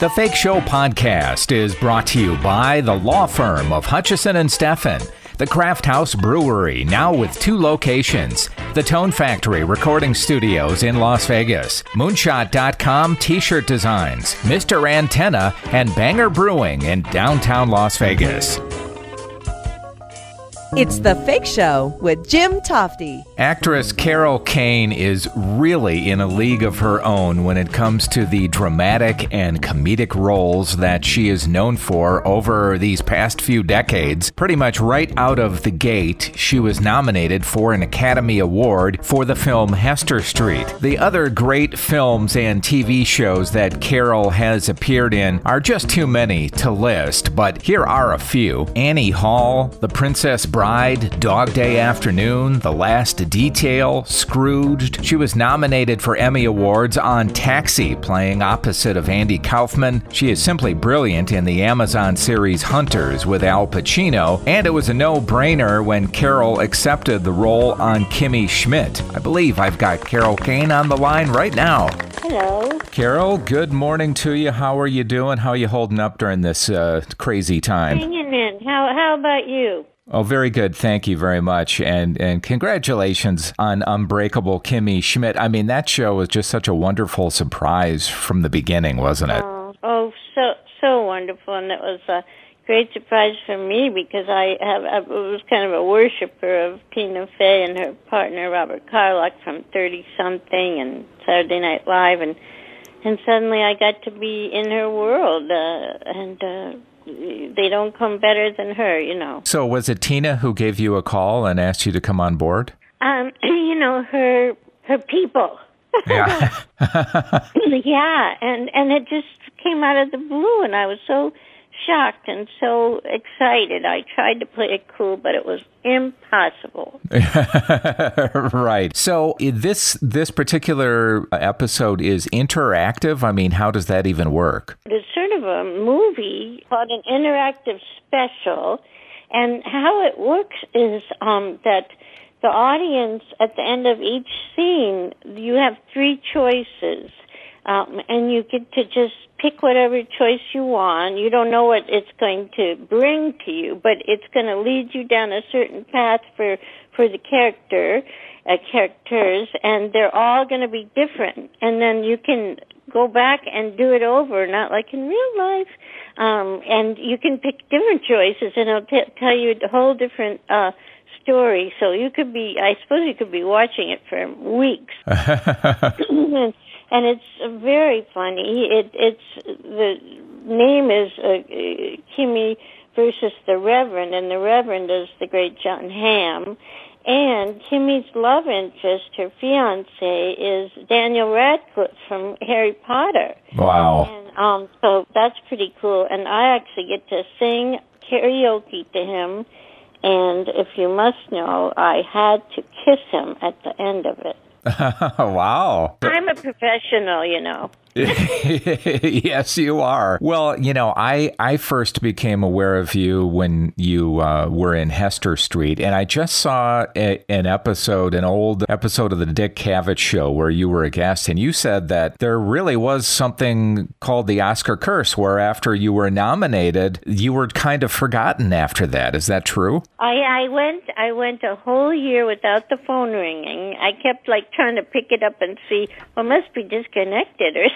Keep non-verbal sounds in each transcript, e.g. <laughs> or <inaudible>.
The Fake Show podcast is brought to you by the law firm of Hutchison and Steffen, the CraftHaus Brewery, now with two locations, the Tone Factory Recording Studios in Las Vegas, Moonshot.com T-shirt designs, Mr. Antenna, and Banger Brewing in downtown Las Vegas. It's The Fake Show with Jim Tofte. Actress Carol Kane is really in a league of her own when it comes to the dramatic and comedic roles that she is known for over these past few decades. Pretty much right out of the gate, she was nominated for an Academy Award for the film Hester Street. The other great films and TV shows that Carol has appeared in are just too many to list, but here are a few Annie Hall, The Princess Bride. Bride, Dog Day Afternoon, The Last Detail, Scrooged. She was nominated for Emmy Awards on Taxi, playing opposite of Andy Kaufman. She is simply brilliant in the Amazon series Hunters with Al Pacino, and it was a no brainer when Carol accepted the role on Kimmy Schmidt. I believe I've got Carol Kane on the line right now. Hello. Carol, good morning to you. How are you doing? How are you holding up during this uh, crazy time? Hanging in. How, how about you? Oh, very good. Thank you very much. And and congratulations on Unbreakable Kimmy Schmidt. I mean, that show was just such a wonderful surprise from the beginning, wasn't it? Oh, oh so so wonderful and it was a great surprise for me because I have I was kind of a worshiper of Tina Fey and her partner Robert Carlock from 30 something and Saturday Night Live and and suddenly I got to be in her world uh, and uh they don't come better than her, you know. So was it Tina who gave you a call and asked you to come on board? Um, <clears throat> you know, her her people. Yeah. <laughs> <laughs> yeah, and and it just came out of the blue and I was so shocked and so excited. I tried to play it cool, but it was impossible. <laughs> right. So this this particular episode is interactive. I mean, how does that even work? It's a movie called an interactive special, and how it works is um, that the audience at the end of each scene, you have three choices. Um, and you get to just pick whatever choice you want. You don't know what it's going to bring to you, but it's going to lead you down a certain path for for the character, uh, characters, and they're all going to be different. And then you can go back and do it over, not like in real life. Um, and you can pick different choices, and it'll t- tell you a whole different uh, story. So you could be, I suppose, you could be watching it for weeks. <laughs> and it's very funny. It it's the name is uh, Kimmy versus the Reverend, and the Reverend is the great Jon Hamm, and Kimmy's love interest, her fiance, is Daniel Radcliffe from Harry Potter. Wow! And um, so that's pretty cool. And I actually get to sing karaoke to him. And if you must know, I had to kiss him at the end of it. <laughs> wow. I'm a professional, you know. <laughs> yes, you are. Well, you know, I I first became aware of you when you uh, were in Hester Street, and I just saw a, an episode, an old episode of the Dick Cavett Show, where you were a guest, and you said that there really was something called the Oscar curse, where after you were nominated, you were kind of forgotten after that. Is that true? I I went I went a whole year without the phone ringing. I kept like trying to pick it up and see, well, must be disconnected or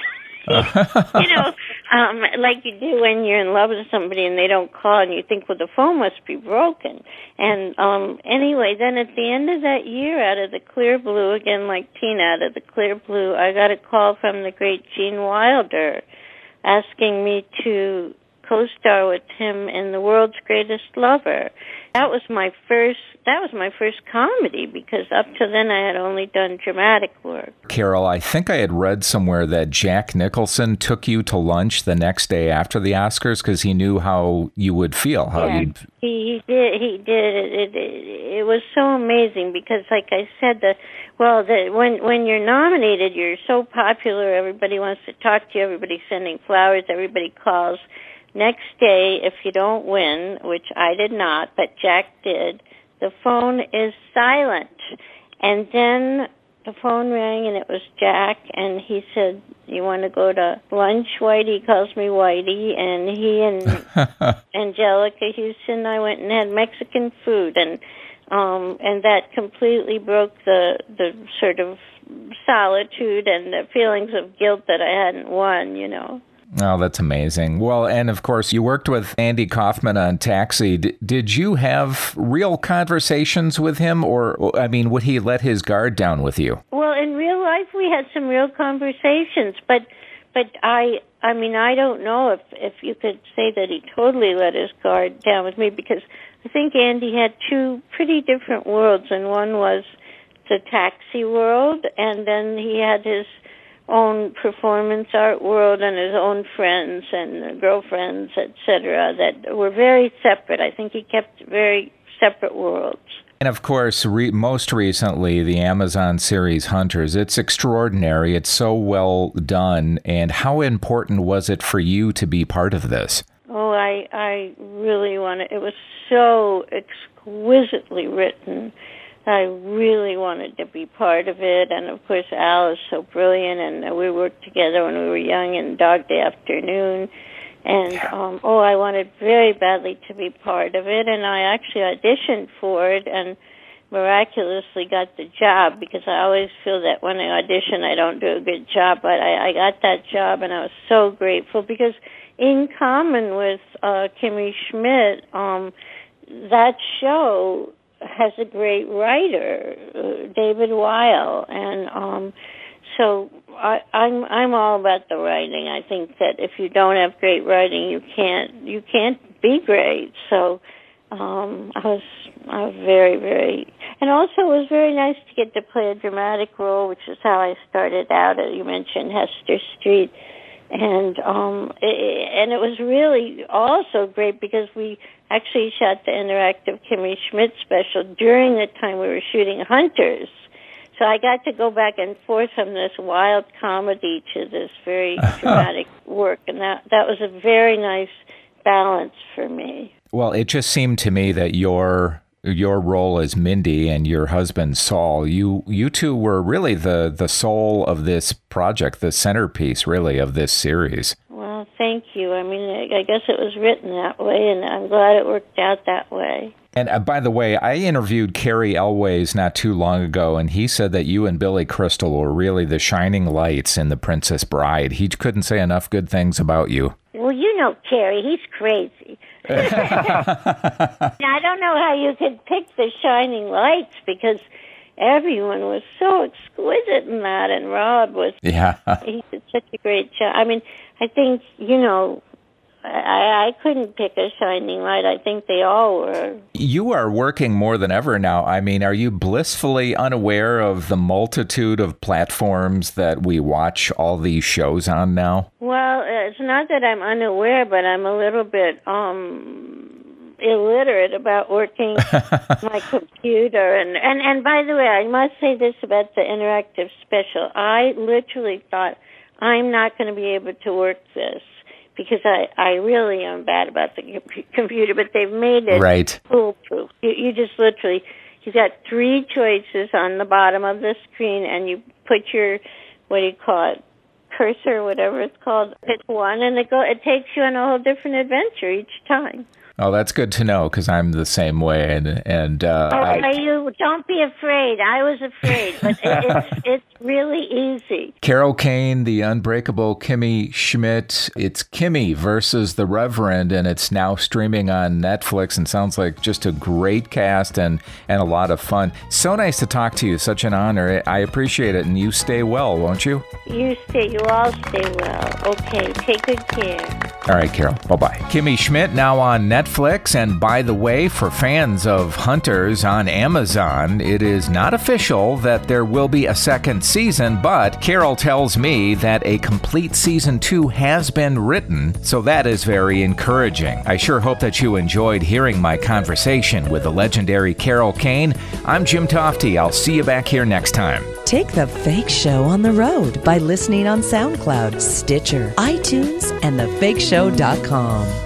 <laughs> you know, um, like you do when you're in love with somebody and they don't call and you think, well, the phone must be broken. And um, anyway, then at the end of that year, out of the clear blue, again like Tina, out of the clear blue, I got a call from the great Gene Wilder asking me to co-star with him in The World's Greatest Lover. That was my first that was my first comedy because up to then I had only done dramatic work. Carol, I think I had read somewhere that Jack Nicholson took you to lunch the next day after the Oscars because he knew how you would feel. How yeah, you'd... he, he did. He did. It, it, it, it was so amazing because, like I said, the well, the, when when you're nominated, you're so popular. Everybody wants to talk to you. Everybody's sending flowers. Everybody calls. Next day, if you don't win, which I did not, but Jack did, the phone is silent. And then the phone rang and it was Jack, and he said, "You want to go to lunch?" Whitey he calls me Whitey, and he and <laughs> Anjelica Huston and I went and had Mexican food, and um, and that completely broke the the sort of solitude and the feelings of guilt that I hadn't won. You know. Oh, that's amazing. Well, and of course, you worked with Andy Kaufman on Taxi. D- did you have real conversations with him, or, I mean, would he let his guard down with you? Well, in real life, we had some real conversations, but, but I, I mean, I don't know if if you could say that he totally let his guard down with me because I think Andy had two pretty different worlds, and one was the taxi world, and then he had his own performance art world and his own friends and girlfriends, etc., that were very separate. I think he kept very separate worlds. And of course, re- most recently, the Amazon series Hunters. It's extraordinary. It's so well done. And how important was it for you to be part of this? Oh, I I really want to. It was so exquisitely written I really wanted to be part of it, and of course Al is so brilliant, and we worked together when we were young in Dog Day Afternoon, and um, oh, I wanted very badly to be part of it, and I actually auditioned for it, and miraculously got the job because I always feel that when I audition I don't do a good job, but I, I got that job, and I was so grateful because in common with uh, Kimmy Schmidt, um, that show has a great writer, uh, David Weil, and um, so I, I'm I'm all about the writing. I think that if you don't have great writing, you can't you can't be great. So um, I was I was very very, and also it was very nice to get to play a dramatic role, which is how I started out. As you mentioned, Hester Street and um it, and it was really also great because we actually shot the interactive Kimmy Schmidt special during the time we were shooting Hunters. So I got to go back and forth from this wild comedy to this very <laughs> dramatic work, and that that was a very nice balance for me. Well, it just seemed to me that your your role as Mindy and your husband Saul, you you two were really the the soul of this project, the centerpiece, really, of this series. Well, thank you. I mean, I guess it was written that way, and I'm glad it worked out that way. And uh, by the way, I interviewed Cary Elwes not too long ago, and he said that you and Billy Crystal were really the shining lights in The Princess Bride. He couldn't say enough good things about you. Well, you know Cary, he's crazy. <laughs> now, I don't know how you could pick the shining lights because everyone was so exquisite in that, and Rob was. Yeah. he did such a great job. I mean, I think you know I, I couldn't pick a shining light. I think they all were. You are working more than ever now. I mean, are you blissfully unaware of the multitude of platforms that we watch all these shows on now? Well, it's not that I'm unaware, but I'm a little bit um illiterate about working <laughs> my computer and and and by the way i must say this about the interactive special i literally thought i'm not going to be able to work this because I I really am bad about the <laughs> computer, but they've made it right. foolproof. You, you just literally you've got three choices on the bottom of the screen, and you put your what do you call it cursor, or whatever it's called, pick one, and it go it takes you on a whole different adventure each time. Oh, that's good to know because I'm the same way, and and uh, oh, I, you don't be afraid. I was afraid, but it, it's <laughs> it's really easy. Carol Kane, the unbreakable Kimmy Schmidt. It's Kimmy versus the Reverend, and it's now streaming on Netflix. And sounds like just a great cast and and a lot of fun. So nice to talk to you. Such an honor. I appreciate it, and you stay well, won't you? You stay. You all stay well. Okay. Take good care. All right, Carol. Bye bye. Kimmy Schmidt now on Netflix. And by the way, for fans of Hunters on Amazon, it is not official that there will be a second season, but Carol tells me that a complete season two has been written, so that is very encouraging. I sure hope that you enjoyed hearing my conversation with the legendary Carol Kane. I'm Jim Tofte. I'll see you back here next time. Take the fake show on the road by listening on SoundCloud, Stitcher, iTunes, and thefakeshow.com.